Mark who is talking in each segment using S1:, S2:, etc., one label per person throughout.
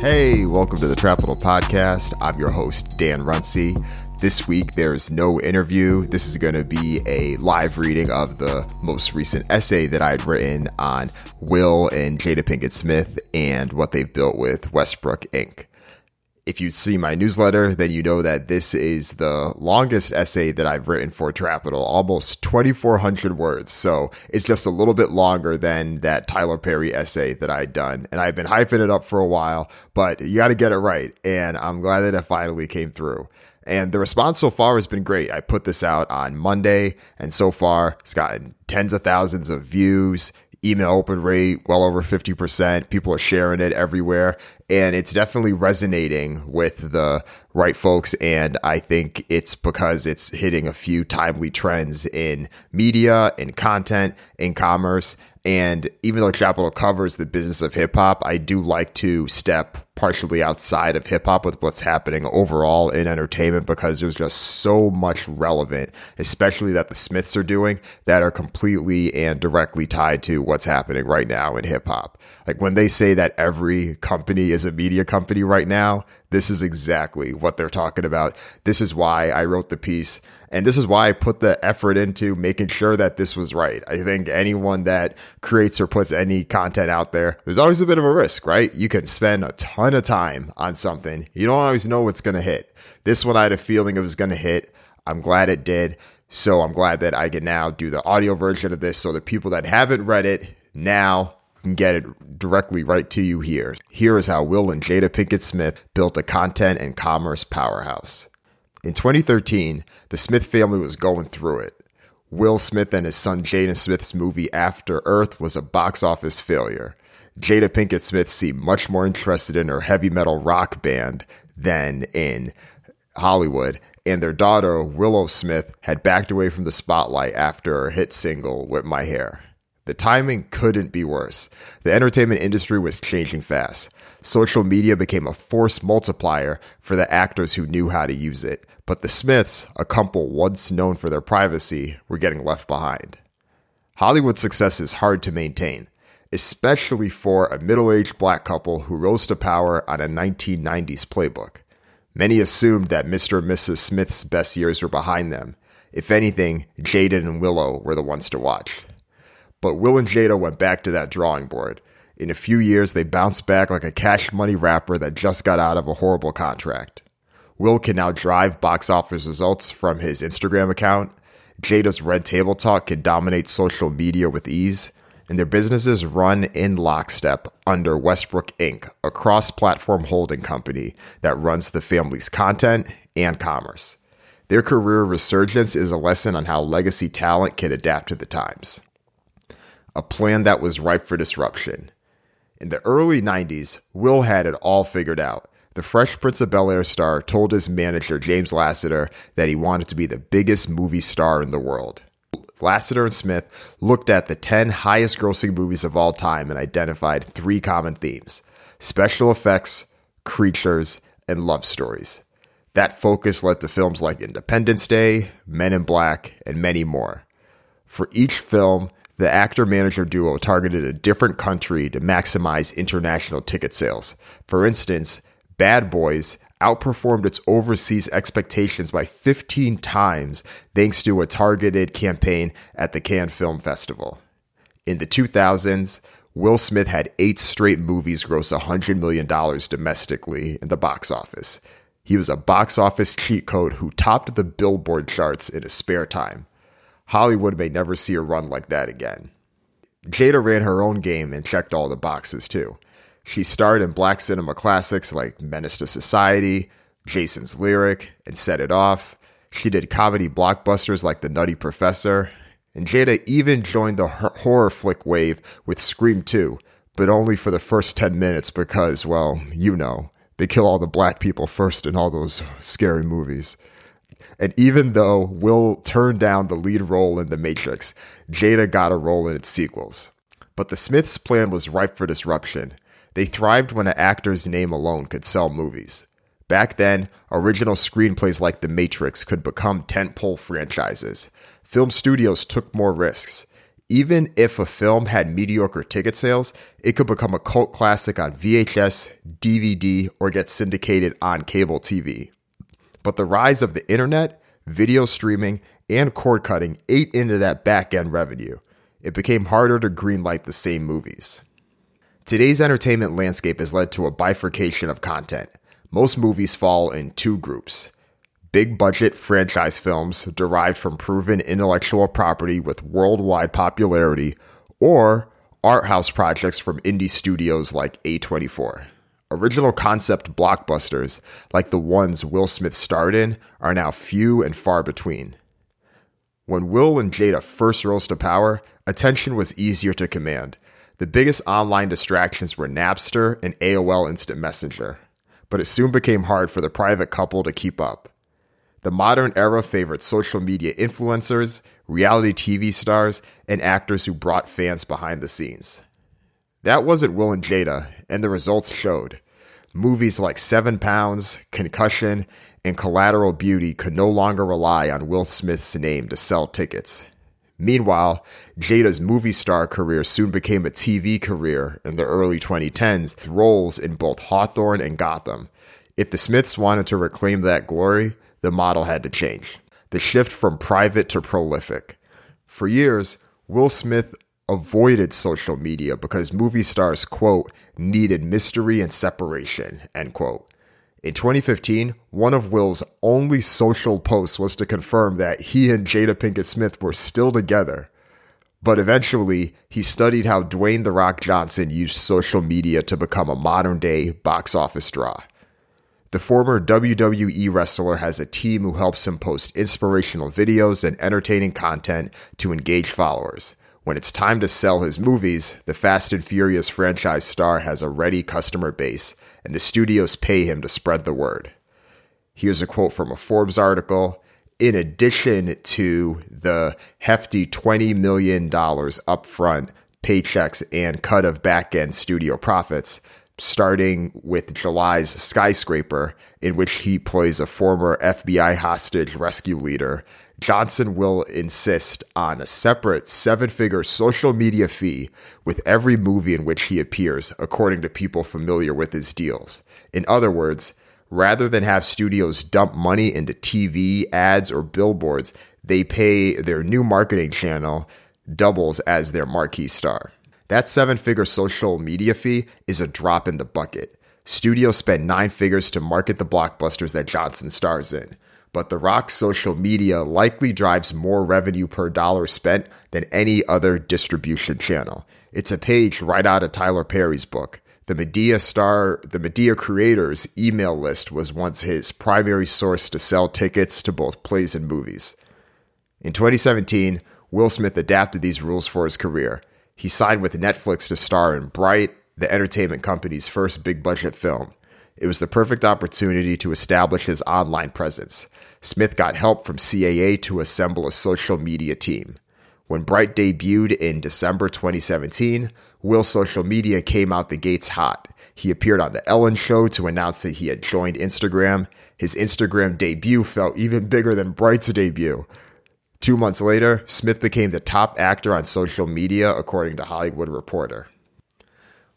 S1: Hey, welcome to the Trapital Podcast. I'm your host, Dan Runcie. This week, there's no interview. This is going to be a live reading of the most recent essay that I had written on Will and Jada Pinkett Smith and what they've built with Westbrook Inc if you see my newsletter, then you know that this is the longest essay that I've written for Trapital, almost 2,400 words. So it's just a little bit longer than that Tyler Perry essay that I'd done. And I've been hyping it up for a while, but you got to get it right. And I'm glad that it finally came through. And the response so far has been great. I put this out on Monday, and so far it's gotten tens of thousands of views email open rate well over 50%. People are sharing it everywhere. And it's definitely resonating with the right folks. And I think it's because it's hitting a few timely trends in media, in content, in commerce. And even though Trapital covers the business of hip hop, I do like to step partially outside of hip hop with what's happening overall in entertainment because there's just so much relevant, especially that the Smiths are doing that are completely and directly tied to what's happening right now in hip hop. Like when they say that every company is a media company right now, this is exactly what they're talking about. This is why I wrote the piece and this is why I put the effort into making sure that this was right. I think anyone that creates or puts any content out there, there's always a bit of a risk, right? You can spend a ton of time on something. You don't always know what's going to hit. This one I had a feeling it was going to hit. I'm glad it did. So I'm glad that I can now do the audio version of this so the people that haven't read it now can get it directly right to you here. Here is how Will and Jada Pinkett Smith built a content and commerce powerhouse. In 2013, the Smith family was going through it. Will Smith and his son Jaden Smith's movie After Earth was a box office failure. Jada Pinkett Smith seemed much more interested in her heavy metal rock band than in Hollywood, and their daughter, Willow Smith, had backed away from the spotlight after her hit single, Whip My Hair. The timing couldn't be worse. The entertainment industry was changing fast. Social media became a force multiplier for the actors who knew how to use it, but the Smiths, a couple once known for their privacy, were getting left behind. Hollywood success is hard to maintain, especially for a middle aged black couple who rose to power on a 1990s playbook. Many assumed that Mr. and Mrs. Smith's best years were behind them. If anything, Jaden and Willow were the ones to watch. But Will and Jada went back to that drawing board. In a few years, they bounced back like a cash money rapper that just got out of a horrible contract. Will can now drive box office results from his Instagram account. Jada's Red Table Talk can dominate social media with ease. And their businesses run in lockstep under Westbrook Inc., a cross platform holding company that runs the family's content and commerce. Their career resurgence is a lesson on how legacy talent can adapt to the times. A plan that was ripe for disruption. In the early 90s, Will had it all figured out. The Fresh Prince of Bel Air star told his manager, James Lassiter, that he wanted to be the biggest movie star in the world. Lassiter and Smith looked at the 10 highest grossing movies of all time and identified three common themes special effects, creatures, and love stories. That focus led to films like Independence Day, Men in Black, and many more. For each film, the actor manager duo targeted a different country to maximize international ticket sales. For instance, Bad Boys outperformed its overseas expectations by 15 times thanks to a targeted campaign at the Cannes Film Festival. In the 2000s, Will Smith had eight straight movies gross $100 million domestically in the box office. He was a box office cheat code who topped the Billboard charts in his spare time. Hollywood may never see a run like that again. Jada ran her own game and checked all the boxes too. She starred in black cinema classics like Menace to Society, Jason's Lyric, and Set It Off. She did comedy blockbusters like The Nutty Professor. And Jada even joined the horror flick wave with Scream 2, but only for the first 10 minutes because, well, you know, they kill all the black people first in all those scary movies. And even though Will turned down the lead role in The Matrix, Jada got a role in its sequels. But the Smiths' plan was ripe for disruption. They thrived when an actor's name alone could sell movies. Back then, original screenplays like The Matrix could become tentpole franchises. Film studios took more risks. Even if a film had mediocre ticket sales, it could become a cult classic on VHS, DVD, or get syndicated on cable TV. But the rise of the internet, video streaming, and cord cutting ate into that back end revenue. It became harder to greenlight the same movies. Today's entertainment landscape has led to a bifurcation of content. Most movies fall in two groups big budget franchise films derived from proven intellectual property with worldwide popularity, or art house projects from indie studios like A24. Original concept blockbusters, like the ones Will Smith starred in, are now few and far between. When Will and Jada first rose to power, attention was easier to command. The biggest online distractions were Napster and AOL Instant Messenger, but it soon became hard for the private couple to keep up. The modern era favored social media influencers, reality TV stars, and actors who brought fans behind the scenes. That wasn't Will and Jada, and the results showed. Movies like Seven Pounds, Concussion, and Collateral Beauty could no longer rely on Will Smith's name to sell tickets. Meanwhile, Jada's movie star career soon became a TV career in the early 2010s, with roles in both Hawthorne and Gotham. If the Smiths wanted to reclaim that glory, the model had to change. The shift from private to prolific. For years, Will Smith avoided social media because movie stars, quote, needed mystery and separation, end quote. In 2015, one of Will's only social posts was to confirm that he and Jada Pinkett Smith were still together. But eventually, he studied how Dwayne The Rock Johnson used social media to become a modern day box office draw. The former WWE wrestler has a team who helps him post inspirational videos and entertaining content to engage followers. When it's time to sell his movies, the Fast and Furious franchise star has a ready customer base and the studios pay him to spread the word. Here's a quote from a Forbes article. In addition to the hefty $20 million upfront paychecks and cut of back end studio profits, starting with July's Skyscraper, in which he plays a former FBI hostage rescue leader, Johnson will insist on a separate seven figure social media fee with every movie in which he appears, according to people familiar with his deals. In other words, rather than have studios dump money into TV, ads, or billboards, they pay their new marketing channel doubles as their marquee star. That seven figure social media fee is a drop in the bucket. Studios spend nine figures to market the blockbusters that Johnson stars in but The Rock's social media likely drives more revenue per dollar spent than any other distribution channel. It's a page right out of Tyler Perry's book. The Madea star, the Madea creator's email list was once his primary source to sell tickets to both plays and movies. In 2017, Will Smith adapted these rules for his career. He signed with Netflix to star in Bright, the entertainment company's first big budget film. It was the perfect opportunity to establish his online presence. Smith got help from CAA to assemble a social media team. When Bright debuted in December 2017, Will's social media came out the gates hot. He appeared on The Ellen Show to announce that he had joined Instagram. His Instagram debut felt even bigger than Bright's debut. Two months later, Smith became the top actor on social media, according to Hollywood Reporter.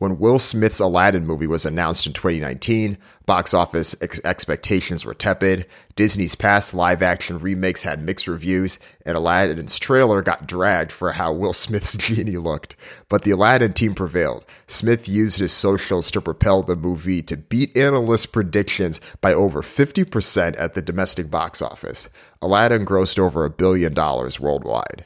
S1: When Will Smith's Aladdin movie was announced in 2019, box office ex- expectations were tepid. Disney's past live action remakes had mixed reviews, and Aladdin's trailer got dragged for how Will Smith's genie looked. But the Aladdin team prevailed. Smith used his socials to propel the movie to beat analyst predictions by over 50% at the domestic box office. Aladdin grossed over a billion dollars worldwide.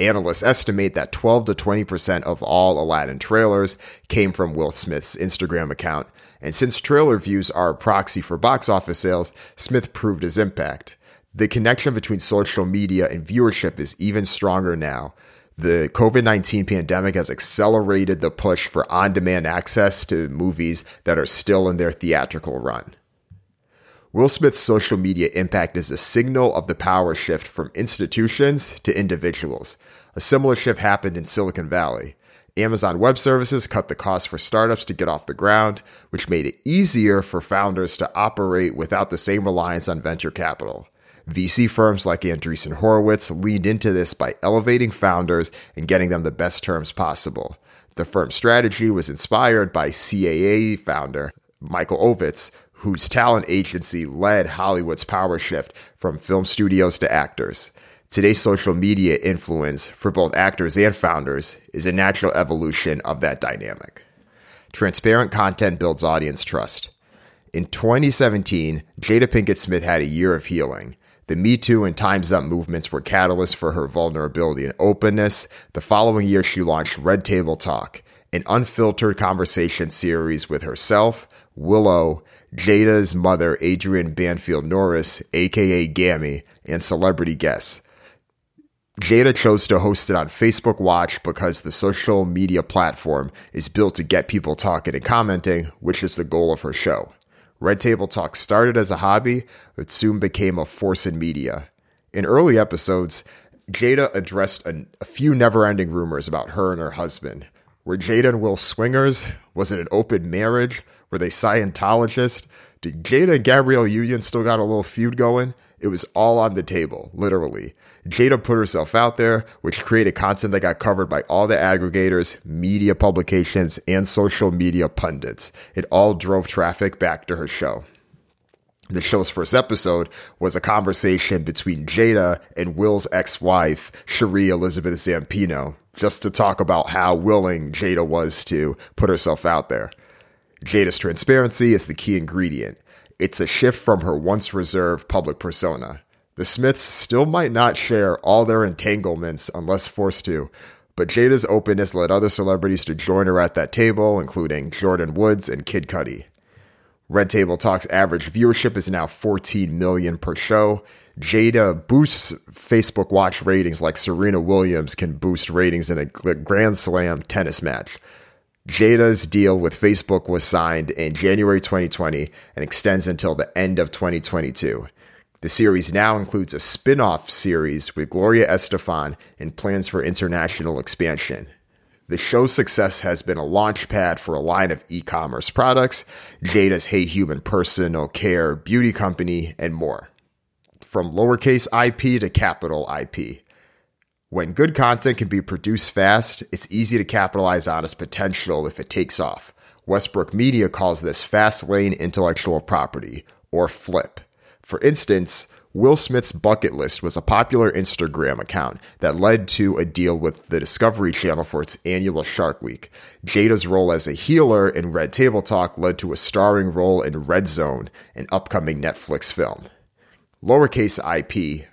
S1: Analysts estimate that 12 to 20% of all Aladdin trailers came from Will Smith's Instagram account. And since trailer views are a proxy for box office sales, Smith proved his impact. The connection between social media and viewership is even stronger now. The COVID 19 pandemic has accelerated the push for on demand access to movies that are still in their theatrical run. Will Smith's social media impact is a signal of the power shift from institutions to individuals. A similar shift happened in Silicon Valley. Amazon Web Services cut the cost for startups to get off the ground, which made it easier for founders to operate without the same reliance on venture capital. VC firms like Andreessen Horowitz leaned into this by elevating founders and getting them the best terms possible. The firm's strategy was inspired by CAA founder Michael Ovitz, whose talent agency led Hollywood's power shift from film studios to actors. Today's social media influence for both actors and founders is a natural evolution of that dynamic. Transparent content builds audience trust. In 2017, Jada Pinkett Smith had a year of healing. The Me Too and Time's Up movements were catalysts for her vulnerability and openness. The following year, she launched Red Table Talk, an unfiltered conversation series with herself, Willow, Jada's mother, Adrienne Banfield Norris, aka Gammy, and celebrity guests. Jada chose to host it on Facebook Watch because the social media platform is built to get people talking and commenting, which is the goal of her show. Red Table Talk started as a hobby, but soon became a force in media. In early episodes, Jada addressed a, a few never ending rumors about her and her husband. Were Jada and Will swingers? Was it an open marriage? Were they Scientologists? Did Jada and Gabrielle Union still got a little feud going? It was all on the table, literally. Jada put herself out there, which created content that got covered by all the aggregators, media publications, and social media pundits. It all drove traffic back to her show. The show's first episode was a conversation between Jada and Will's ex wife, Sheree Elizabeth Zampino, just to talk about how willing Jada was to put herself out there. Jada's transparency is the key ingredient. It's a shift from her once reserved public persona. The Smiths still might not share all their entanglements unless forced to, but Jada's openness led other celebrities to join her at that table, including Jordyn Woods and Kid Cudi. Red Table Talk's average viewership is now 14 million per show. Jada boosts Facebook Watch ratings like Serena Williams can boost ratings in a Grand Slam tennis match. Jada's deal with Facebook was signed in January 2020 and extends until the end of 2022. The series now includes a spin off series with Gloria Estefan and plans for international expansion. The show's success has been a launch pad for a line of e commerce products, Jada's Hey Human Personal Care Beauty Company, and more. From lowercase IP to capital IP. When good content can be produced fast, it's easy to capitalize on its potential if it takes off. Westbrook Media calls this fast lane intellectual property, or flip. For instance, Will Smith's Bucket List was a popular Instagram account that led to a deal with the Discovery Channel for its annual Shark Week. Jada's role as a healer in Red Table Talk led to a starring role in Red Zone, an upcoming Netflix film. Lowercase IP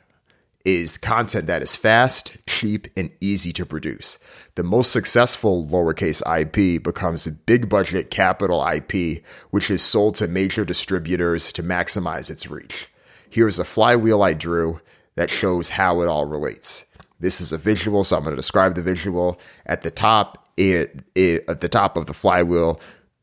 S1: is content that is fast, cheap, and easy to produce. The most successful lowercase IP becomes big budget capital IP, which is sold to major distributors to maximize its reach. Here's a flywheel I drew that shows how it all relates. This is a visual, so I'm going to describe the visual. At the top, it, it, at the top of the flywheel,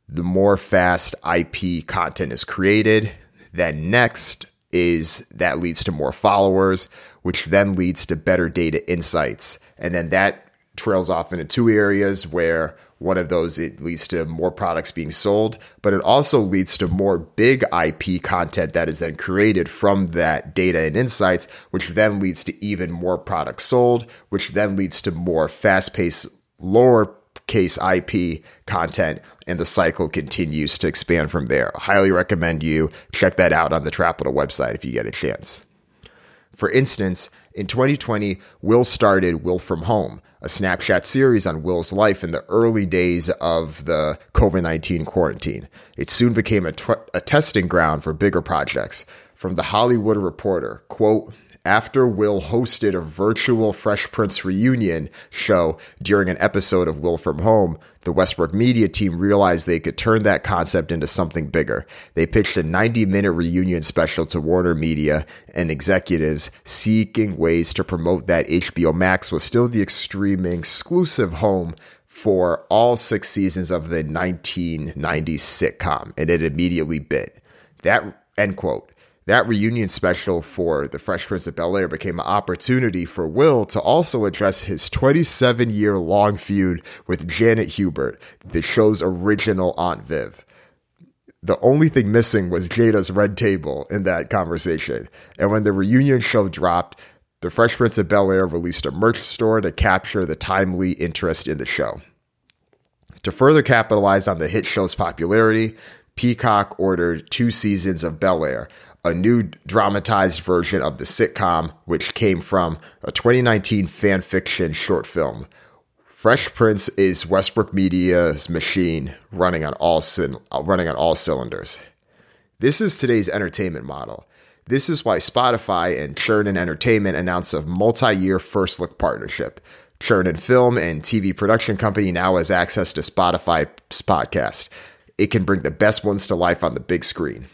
S1: the more fast IP content is created. Then next is that leads to more followers, which then leads to better data insights. And then that trails off into two areas where one of those it leads to more products being sold, but it also leads to more big IP content that is then created from that data and insights, which then leads to even more products sold, which then leads to more fast paced, lower case IP content, and the cycle continues to expand from there. I highly recommend you check that out on the Trapital website if you get a chance. For instance, in 2020, Will started Will From Home, a snapshot series on Will's life in the early days of the COVID 19 quarantine. It soon became a, a testing ground for bigger projects. From the Hollywood Reporter, quote, after Will hosted a virtual Fresh Prince reunion show during an episode of Will From Home, the Westbrook media team realized they could turn that concept into something bigger. They pitched a 90 minute reunion special to Warner Media and executives seeking ways to promote that HBO Max was still the extreme exclusive home for all six seasons of the 1990s sitcom, and it immediately bit. That end quote. That reunion special for The Fresh Prince of Bel Air became an opportunity for Will to also address his 27 year long feud with Janet Hubert, the show's original Aunt Viv. The only thing missing was Jada's red table in that conversation. And when the reunion show dropped, the Fresh Prince of Bel Air released a merch store to capture the timely interest in the show. To further capitalize on the hit show's popularity, Peacock ordered two seasons of Bel Air, a new dramatized version of the sitcom, which came from a 2019 fan fiction short film. Fresh Prince is Westbrook Media's machine running on all uh, running on all cylinders. This is today's entertainment model. This is why Spotify and Chernin Entertainment announced a multi-year first look partnership. Chernin Film and TV production company now has access to Spotify's podcast. It can bring the best ones to life on the big screen.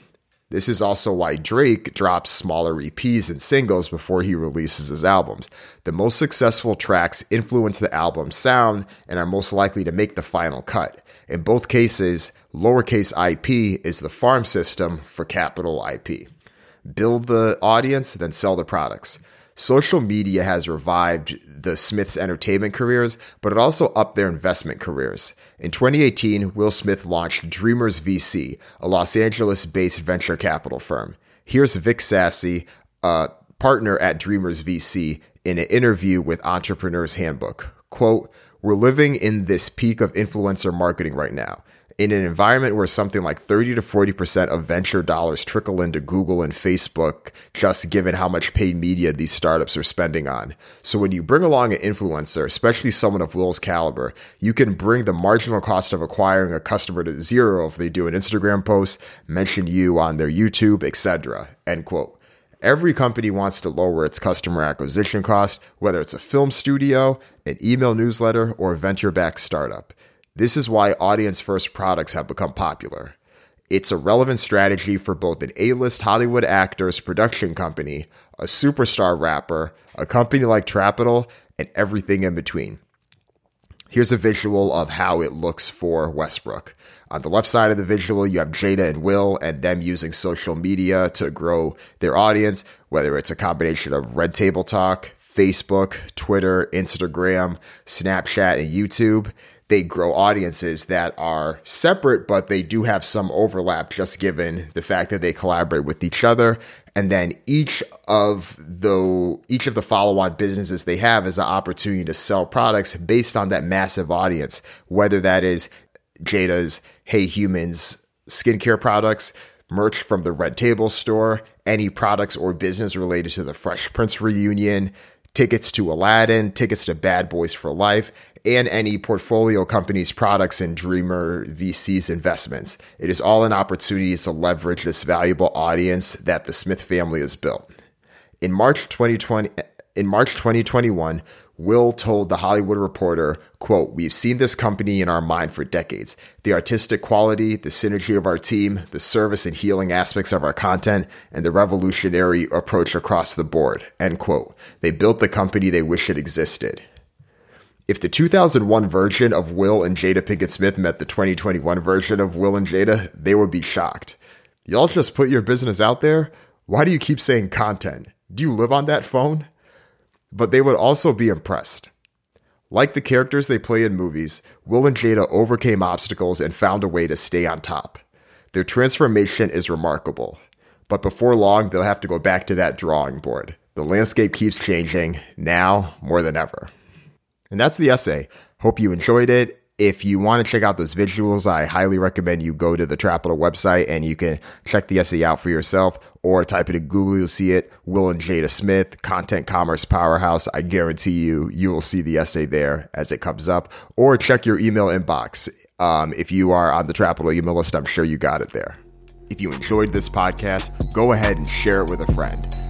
S1: This is also why Drake drops smaller EPs and singles before he releases his albums. The most successful tracks influence the album's sound and are most likely to make the final cut. In both cases, lowercase IP is the farm system for capital IP. Build the audience, then sell the products. Social media has revived the Smiths' entertainment careers, but it also upped their investment careers. In 2018, Will Smith launched Dreamers VC, a Los Angeles based venture capital firm. Here's Vic Sassy, a partner at Dreamers VC, in an interview with Entrepreneur's Handbook. Quote, We're living in this peak of influencer marketing right now in an environment where something like 30 to 40% of venture dollars trickle into Google and Facebook, just given how much paid media these startups are spending on. So when you bring along an influencer, especially someone of Will's caliber, you can bring the marginal cost of acquiring a customer to zero if they do an Instagram post, mention you on their YouTube, etc. End quote. Every company wants to lower its customer acquisition cost, whether it's a film studio, an email newsletter, or a venture backed startup. This is why audience first products have become popular. It's a relevant strategy for both an A list Hollywood actor's production company, a superstar rapper, a company like Trapital, and everything in between. Here's a visual of how it looks for Westbrook. On the left side of the visual, you have Jada and Will and them using social media to grow their audience, whether it's a combination of Red Table Talk, Facebook, Twitter, Instagram, Snapchat, and YouTube they grow audiences that are separate, but they do have some overlap just given the fact that they collaborate with each other. And then each of the each of the follow-on businesses they have is an opportunity to sell products based on that massive audience, whether that is Jada's Hey Humans skincare products, merch from the Red Table store, any products or business related to the Fresh Prince reunion, tickets to Aladdin, tickets to Bad Boys for Life, and any portfolio company's products and Dreamer VC's investments. It is all an opportunity to leverage this valuable audience that the Smith family has built. In March 2020, in March 2021, Will told the Hollywood Reporter, quote, We've seen this company in our mind for decades. The artistic quality, the synergy of our team, the service and healing aspects of our content, and the revolutionary approach across the board, end quote. They built the company they wish it existed. If the 2001 version of Will and Jada Pinkett Smith met the 2021 version of Will and Jada, they would be shocked. Y'all just put your business out there? Why do you keep saying content? Do you live on that phone? But they would also be impressed. Like the characters they play in movies, Will and Jada overcame obstacles and found a way to stay on top. Their transformation is remarkable. But before long, they'll have to go back to that drawing board. The landscape keeps changing, now more than ever. And that's the essay. Hope you enjoyed it. If you want to check out those visuals, I highly recommend you go to the Trapital website and you can check the essay out for yourself or type it in Google. You'll see it. Will and Jada Smith, Content Commerce Powerhouse. I guarantee you, you will see the essay there as it comes up. Or check your email inbox. Um, if you are on the Trapital email list, I'm sure you got it there. If you enjoyed this podcast, go ahead and share it with a friend.